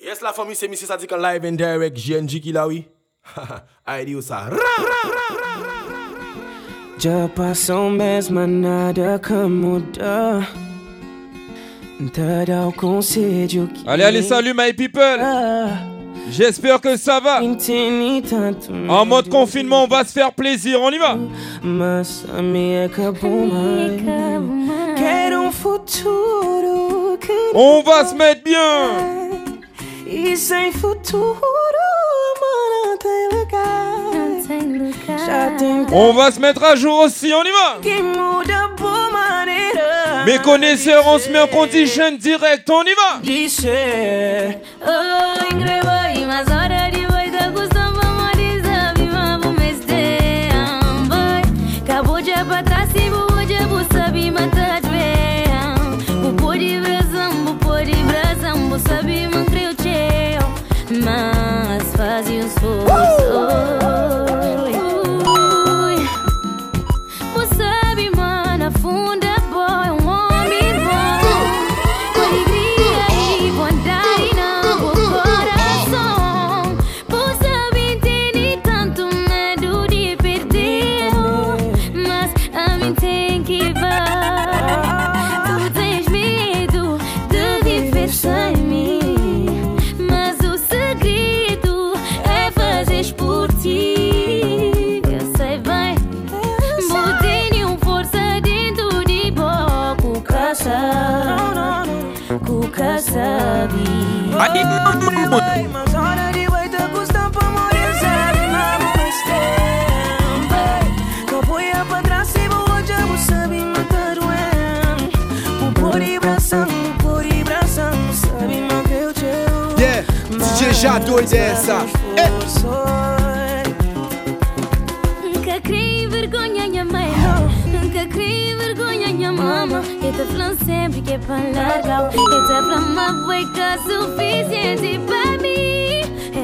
Yes, la famille, c'est Mrs. Sadik en live and direct. GNG qui là, oui. Aïe, ou ça. Já mesmo nada como dá. Allez, allez, salut my people J'espère que ça va En mode confinement, on va se faire plaisir, on y va On va se mettre bien E sem futuro, amor, não tem lugar. Já tem On va se mettre à jour aussi, on y va que muda por maneira Mes connaisseurs, on se met en condition direct, on y va. Oh, mas hora de DJ já doido essa. Nunca criei vergonha, minha mãe não. Nunca criei vergonha, minha mama. Eu te falo sempre que é pra largar. Eu te falo, mas foi que é suficiente pra mim.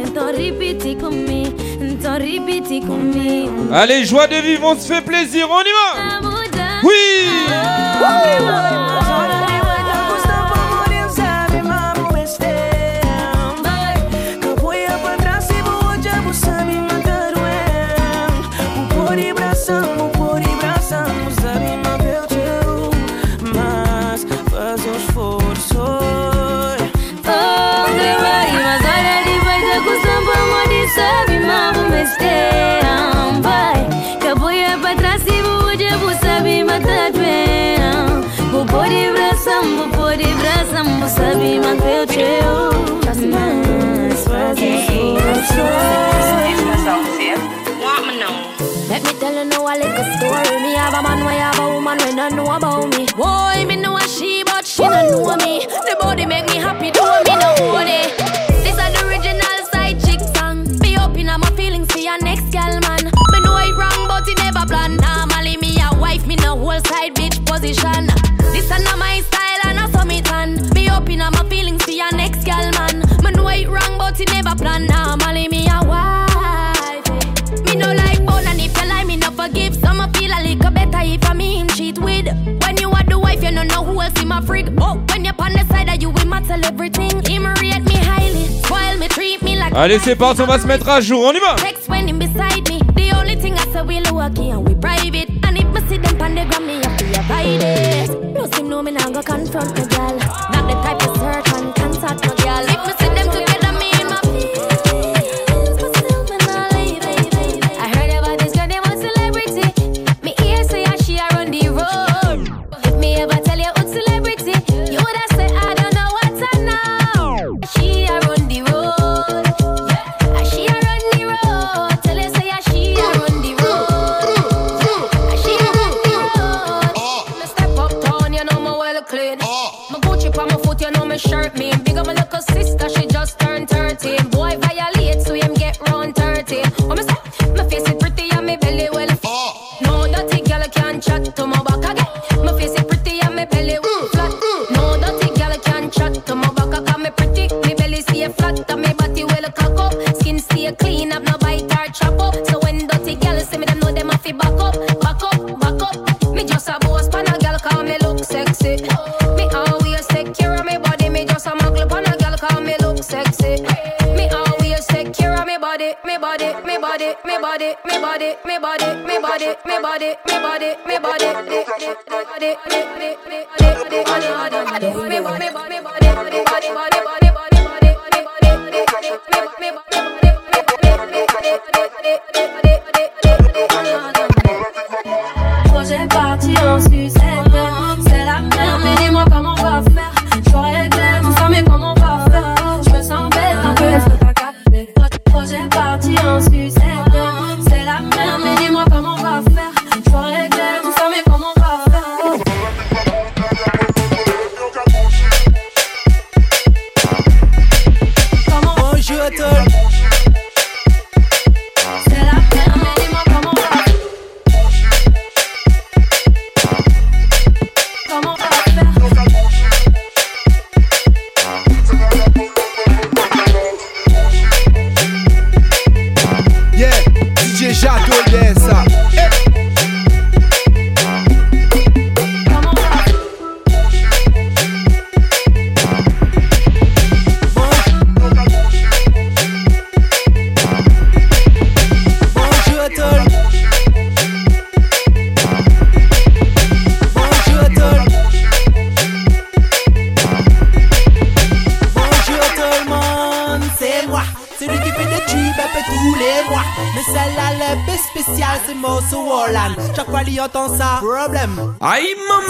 Então repete comigo Então repete comigo. Allez, joie de vivre, on se fait plaisir, on y va. Oui me tell you now a little story. Me have a man, why have a woman when I know about me. Boy, me know a she, but she don't know me. The body make me happy, do me no own it. This is the original side chick song. Be open up my feelings for your next gal man. Me know it wrong, but it never plan. Normally me a wife, me no whole side bitch position. This is not my style and I saw me tan. Be open up my feelings for your next gal man. Me know it wrong, but it never plan. Normally Allez, c'est parti, on va se mettre à jour, on y va flat and me body well cock up. Skin stay clean, have no bite or chop up. So when dirty girl see me, them know them have to back up, back up, back up. Me just a boss pan a girl, cause me look sexy. Me always take care of me body, me just a muggle pan a girl, cause me look sexy. Me always take care of me body, me body, me body, me body, me body, me body, me body, me body, me body, me body, me body, me Projet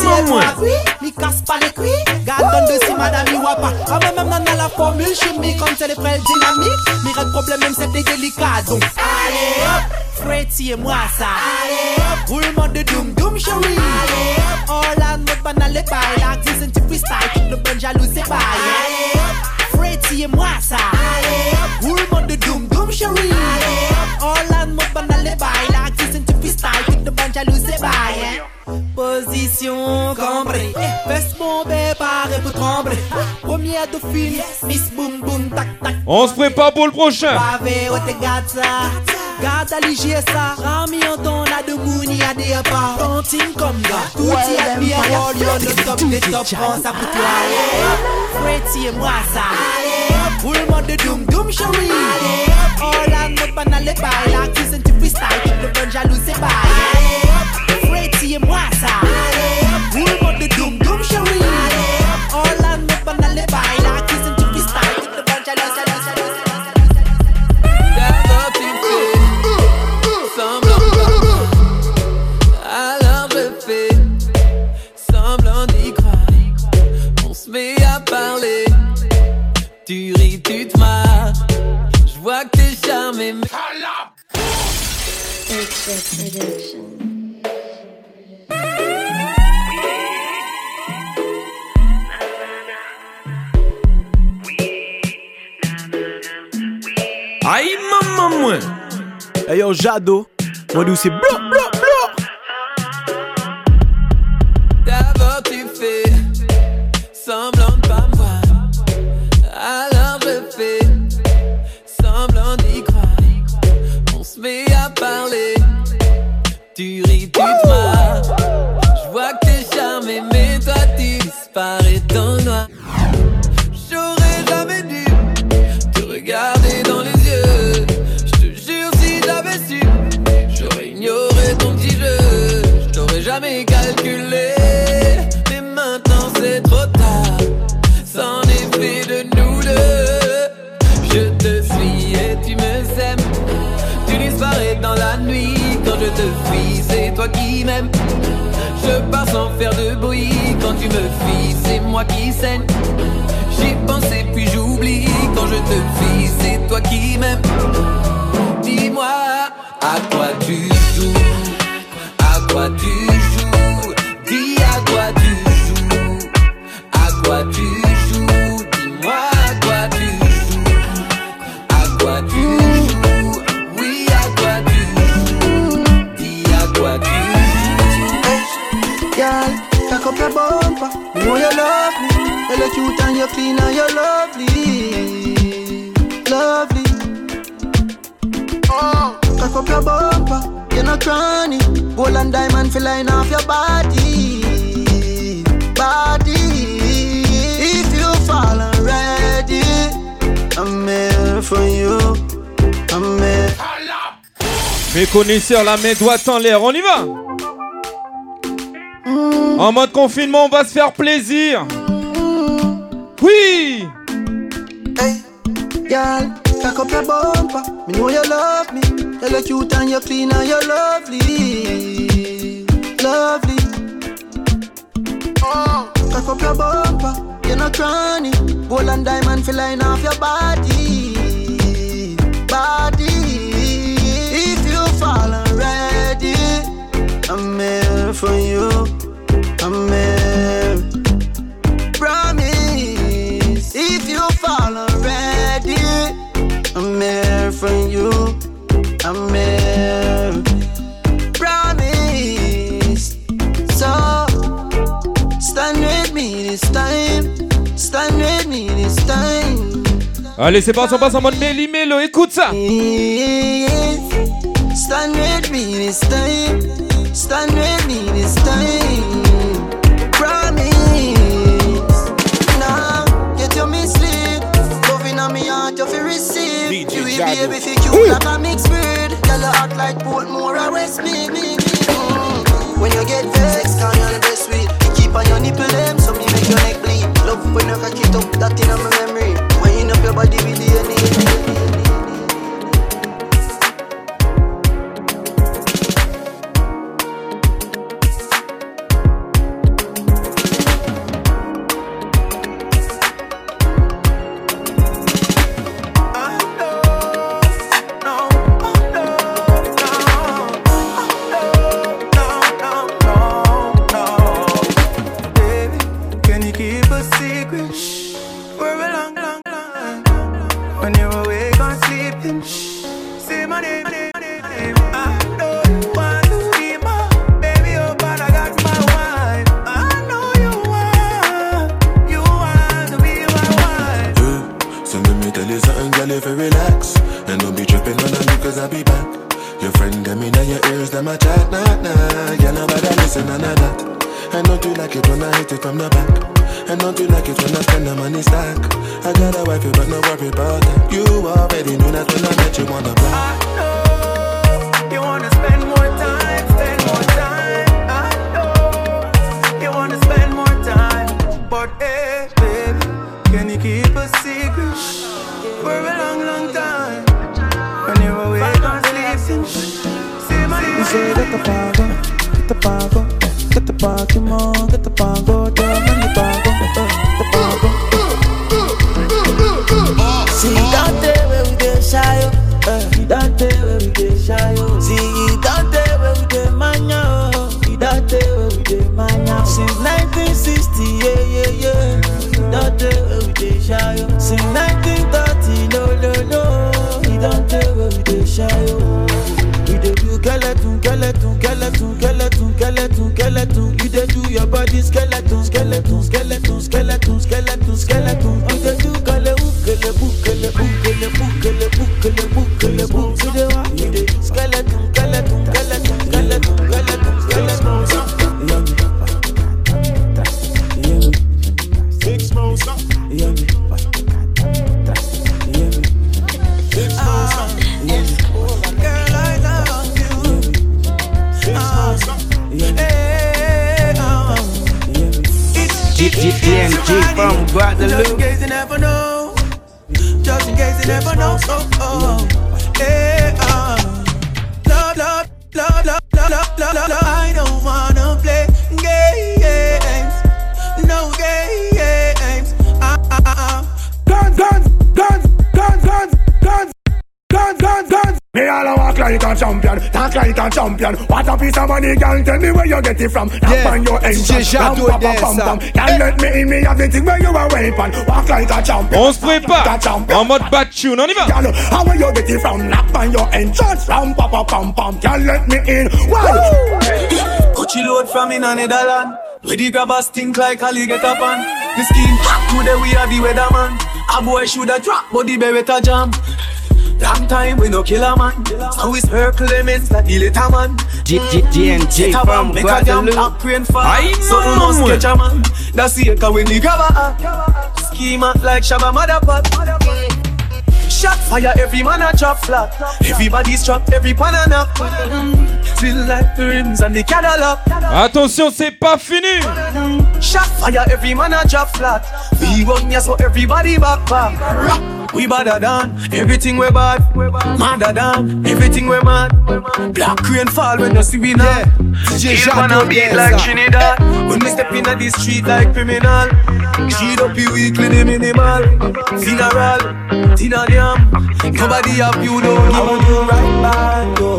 Maman mwen Mi kas pa le kwi Gade de si madame wapa A mwen nan la formule se dinamik Mi red problem se delika ale hop. Mwa sa Ale hop. Roulement de doum doum Ale hop. Oh All ale freestyle. Kip le bon jalou se Ale hop. Mwa sa Ale hop. Roulement de doum doum Ale hop. Oh All ale Position cambrée, veste bombée, paré pour trembler. Première dauphine, Miss Boom Boom Tac Tac. On se prépare pour le prochain. Pavé, oh te garde ça. Garde à l'IG ça. Rami en ton la de mouni à des pas. Tontine comme gars. Tout y est bien roll, yo, le top des top. Prends ça pour toi. Freddy et moi ça. De doom doom chérie. Oh du freestyle. Le bon jaloux c'est bail. C'est blo, blo, blo. D'abord tu fais semblant de pas me voir Alors je fais semblant d'y croire. On se met à parler. Tu ris, tu te tu me fuis c'est moi qui saigne. J'y pensé puis j'oublie Quand je te fuis c'est toi qui m'aimes and you clean and you lovely, lovely. Oh, cock up your bumper. You're not cranny. Gold and diamond feel line off your body, body. If you fall already, I'm here for you. I'm here. Mes connaisseurs, la main droite en l'air, on y va? En mode confinement, on va se faire plaisir Oui Hey, girl, cock up your bumper. Me know you love me. You look cute and you clean and you lovely, lovely. Oh, cock up your bumper. You're not cranny. Gold and diamond feel line off your body, Allez, c'est parti, on passe en mode Méli Mélo, écoute ça Stand with me this time. Stand with me this time. Promise. Nah, get your mislead. Loving on me heart, you feel receive. You will be if you cute like a mixed breed. Tell you act like Portmore or Westmead. Me, none of that And don't you like it when I hit it from the back. And don't you like it when I spend the money stack. I got a wife, but no worry about that. You already knew that when I met you on the block. You wanna spend more time, spend more time. I know You wanna spend more time. But eh, hey, baby Can you keep a secret? For a long, long time. When you're awake or sleeping my name You say get the Baltimore, get the bongo Me all a walk like a champion, talk like a champion. What a piece of money, girl. Tell me where you get it from. Knock Yeah, on your engine, DJ ram, Shadow pa, pa, pam, dancer. pam. Girl, let me in, me have the thing where you a weapon. Walk like a champion. On se prépare En mode bad tune, on y va Girl, how where you get it from? Knock on your entrance, ram, pa, pa, pam, pam. Girl, let me in. Wow. Coachy load from in a Netherland. Where the grabbers stink like Ali get up on. The skin hot today we are the weatherman. A boy shoulda drop, but the beretta jam. Long time we no kill a man. So we circle them in like the little man. A from bomb, make a damn Guadeloupe. fall. Aye, Something man, must catch a man. That's it, cause when the act. Schema like Shabba Motherpot. fire, every man a drop flat. Everybody's trapped, every pan a knock. Still like the rims and the Cadillac. Attention, c'est pas fini. Shot fire, every man a drop flat. We run ya so everybody back back. We badder than everything we bad. Madder than everything we mad. Black rain fall when you see we now. DJ man Jado, beat like. Ah. Trinidad. When we step in the street like criminal. Cheat up you weekly the minimal. Funeral, dinner jam. Nobody have you don't I will do right by you.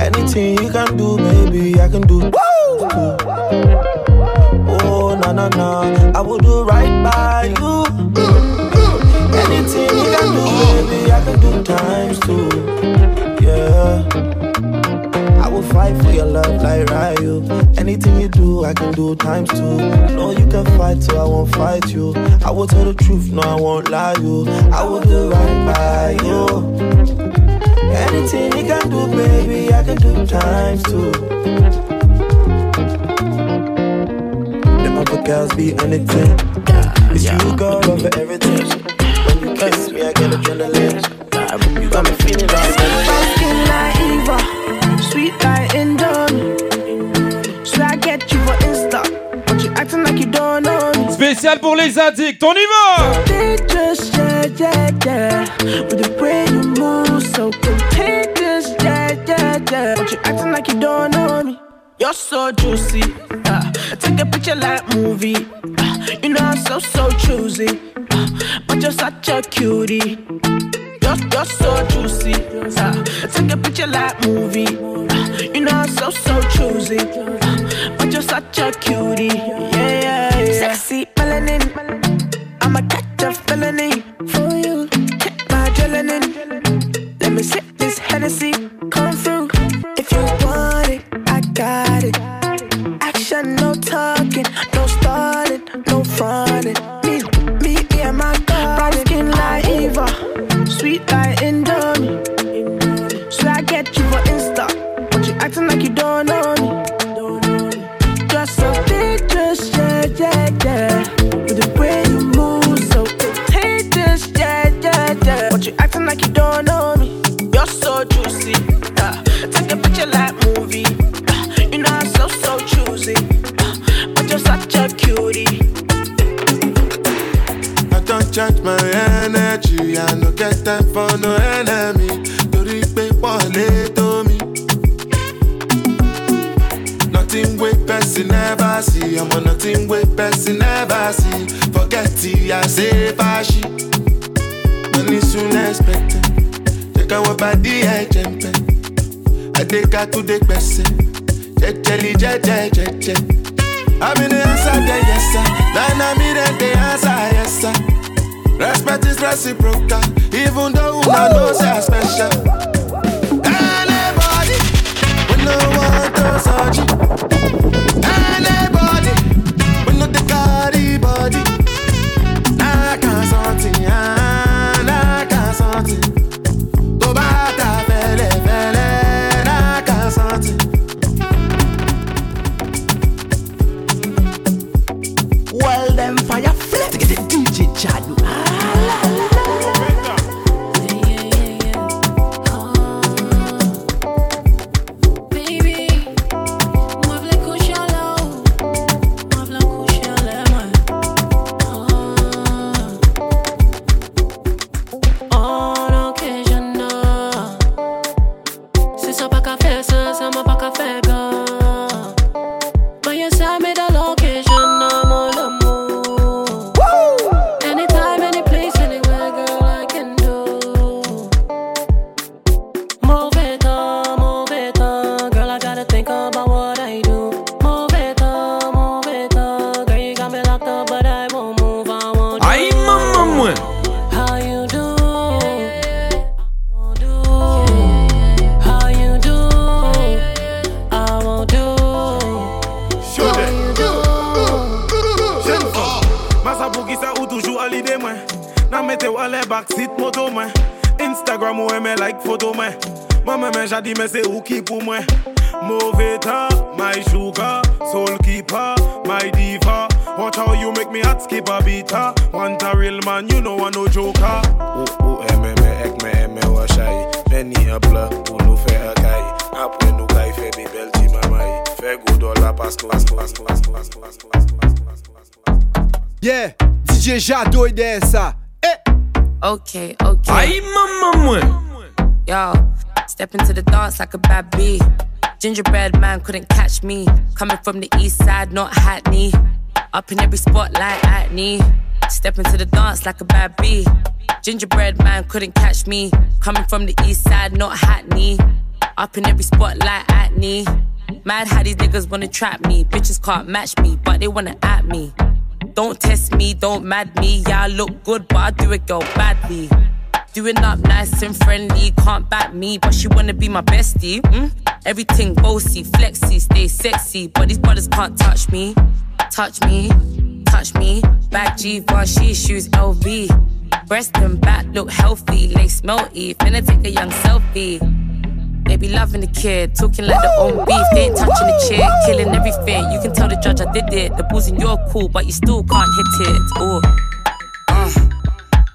Anything you can do, baby, I can do. Woo! Oh, na na na. I will do right by you. Anything you can do, baby, I can do times two. Yeah. I will fight for your love like Ryu. Anything you do, I can do times two. No, you can fight, so I won't fight you. I will tell the truth, no, I won't lie you. I will do right by you. Anything you can do, baby, I can do times two. Them other girls be anything. It's you, girl, over everything. When you kiss me, I get adrenaline. You got me feeling like Skin like Eva, sweet like Indomie. Should I get you for Insta? But you acting like you don't know me. Spécial pour les addicts, on y va Contagious, yeah, yeah, yeah. With the way you move, so contagious, yeah, yeah, yeah. But you acting like you don't know me. You're so juicy. Uh, I take a picture like movie. Uh, you know I'm so so choosy. But you're such a cutie. You're, you're so juicy. Uh, take a picture like movie. Uh, you know I'm so so choosy. Uh, but you're such a cutie. Yeah, yeah, yeah. Sexy melanin. I'ma catch a felony for you. Check my adrenaline. Let me sip this Hennessy. Come through. If you want it, I got it. Action, no talking, Adeka to the gbese. Jejeli jeje jeje. I'm in the answer, yes sir. Then I'm in the answer, yes sir. Respect is reciprocal, even though una know say I special. Anybody, we no want to search joker. Ek me o fe fe. Fe go. Yeah, DJ já de essa. Eh. Okay, okay. Aí mamãe. Yo, step into the dance like a bad bee. Gingerbread man couldn't catch me. Coming from the east side, not Hackney. Up in every spotlight, at me. Step into the dance like a bad bee. Gingerbread man couldn't catch me. Coming from the east side, not Hackney. Up in every spotlight, Hackney. Mad how these niggas wanna trap me. Bitches can't match me, but they wanna at me. Don't test me, don't mad me. Yeah, I look good, but I do it, girl, badly. Doing up nice and friendly, can't back me, but she wanna be my bestie. Mm? Everything bossy, flexy, stay sexy, but these brothers can't touch me. Touch me, touch me. Back Givenchy shoes LV. Breast and back look healthy, lace melty. Finna take a young selfie. They be loving the kid, talking like their own beef. They ain't touching the chick, killing everything. You can tell the judge I did it. The booze in your cool, but you still can't hit it. Oh, uh,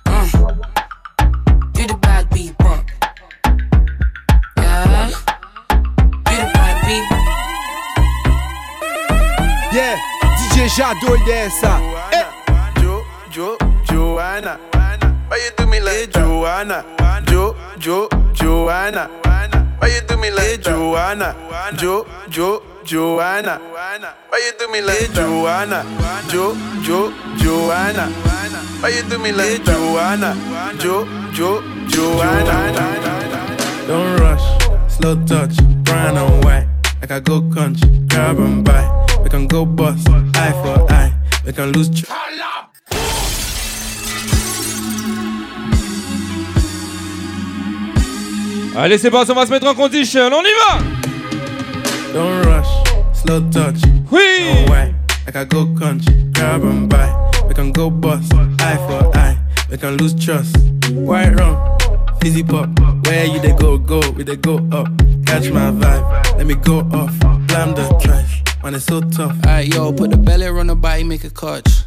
uh. Do the bad yeah. The bad beat. Yeah, DJ. Jo, Jo, Joanna. Why you do me like Joanna? Jo, Jo, Joanna. Why you do me like Joanna? Jo, Jo, Joanna. Why you do me like Joanna? Jo, Jo, Joanna. Why you do me like Joanna? Jo, Jo, Joanna. Don't rush, slow touch, brown and white. Like I go country, grab and buy. We can go bust, eye for eye. We can lose. Tr- Allez, c'est parti, on va se mettre en condition. On y va. Don't rush, slow touch. Oui. No way. Like I go country, grab and buy. We can go bust, eye for eye. We can lose trust. White rum, fizzy pop. Where you they go, go, we they go up. Catch my vibe, let me go off. Blam the trash, man it's so tough. Alright, yo, put the belly on the body, make a catch.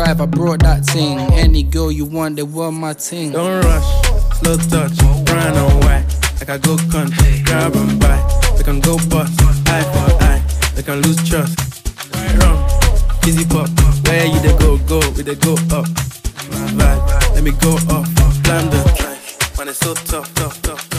I brought that thing. Any girl you want, they want my ting. Don't rush, slow touch, brown and white. Like I go country, grab and buy. We can go bust, eye for eye. We can lose trust. White rum, fizzy pop. Where you they go, go, we they go up. Vibe, let me go off. Blam the track, man it's so tough, tough, tough,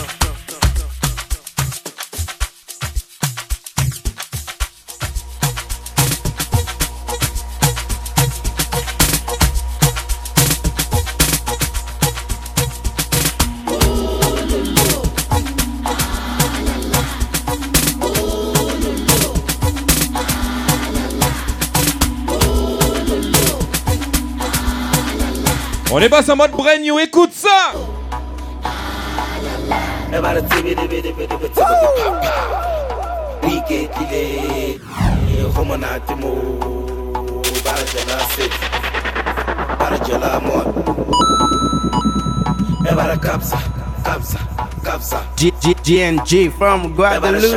On est pas en mode brand new, écoute ça. G- G- GNG from Guadeloupe.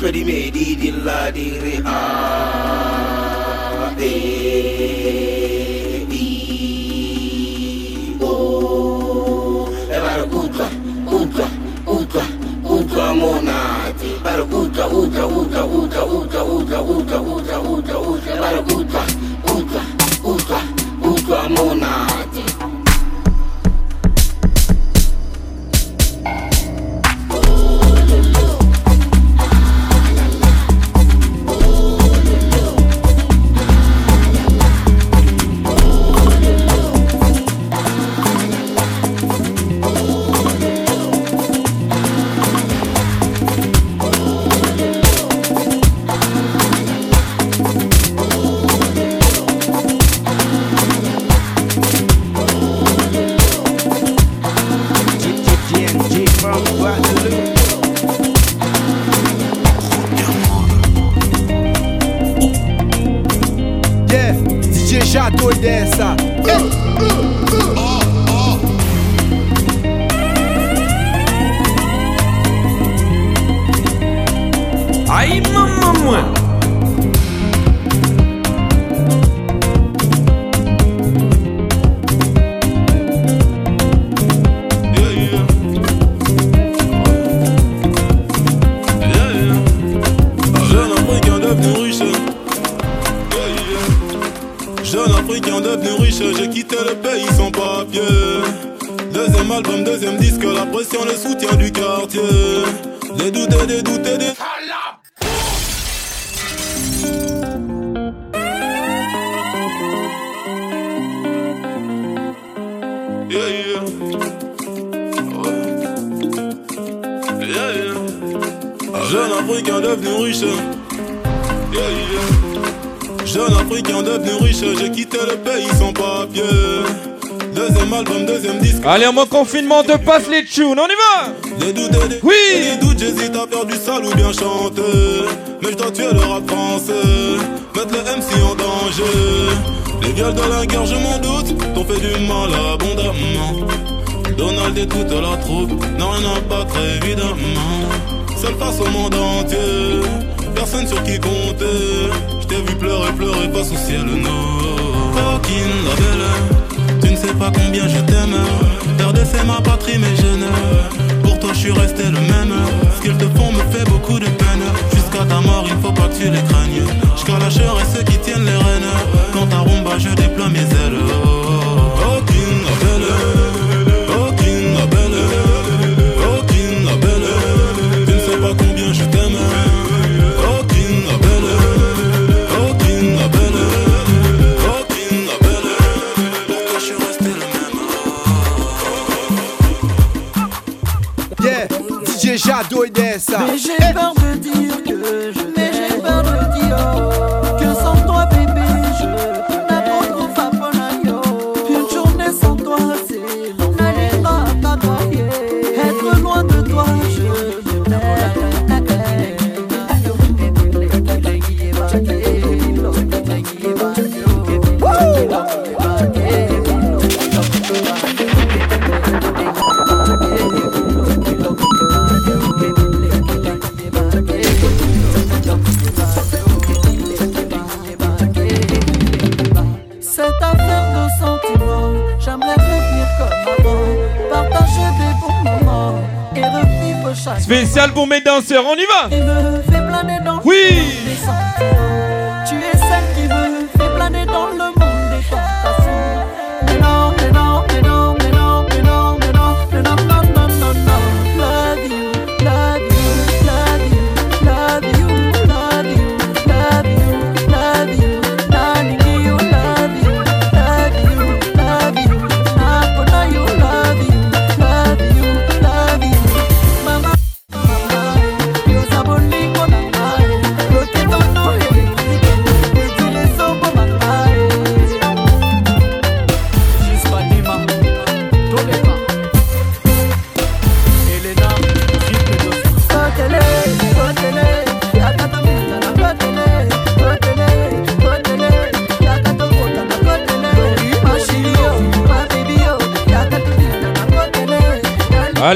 Utredi medi dilla dire a e i o e varo ultra ultra ultra ultra monati varo ultra ultra ultra ultra ultra ultra ultra ultra ultra ultra varo ultra ultra ultra ultra monati yeah. Jeune africain devenu riche, j'ai quitté le pays sans papier. Deuxième album, deuxième disque, la pression, le soutien du quartier. Des doutes des doutes des. Yeah, yeah. Ouais. Yeah, yeah. Jeune africain devenu riche. Jeune africain devenu riche, j'ai quitté le pays sans papier. Deuxième album, deuxième disque. Allez, en mode confinement, te passe les tunes, on y va Des doutes et des, Oui. des doutes, j'hésite à faire du sale ou bien chanter. Mais je dois tuer le rap français, mettre les MC en danger. Les viols de la guerre, je m'en doute, t'ont fait du mal abondamment. Donald et toute la troupe n'a rien à battre évidemment. Seul face au monde entier, personne sur qui compter. Je t'ai vu pleurer, pleurer face au ciel noir. Coquine, la belle, tu ne sais pas combien je t'aime. Perdre c'est ma patrie, mais je. Pour toi, je suis resté le même. Ce qu'ils te font me fait beaucoup de peine. Jusqu'à ta mort, il faut pas que tu les craignes. La et ceux qui tiennent les rênes. Quand ta rumba, je déploie mes ailes. Jadol dessa. Mais j'ai peur de dire que je on y va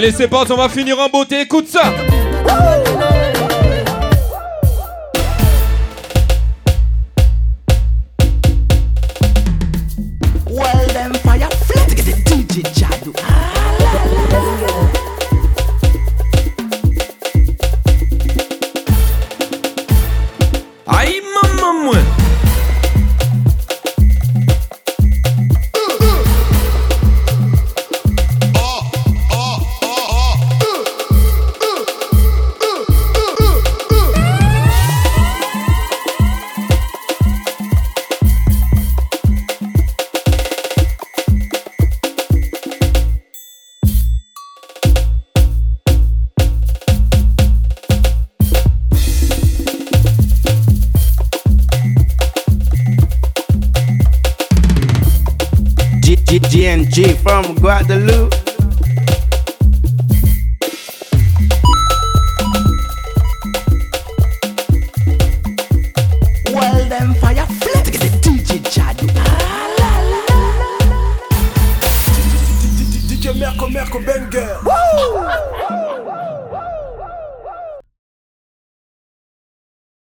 Allez, c'est on va finir en beauté, écoute ça G- from Guadeloupe.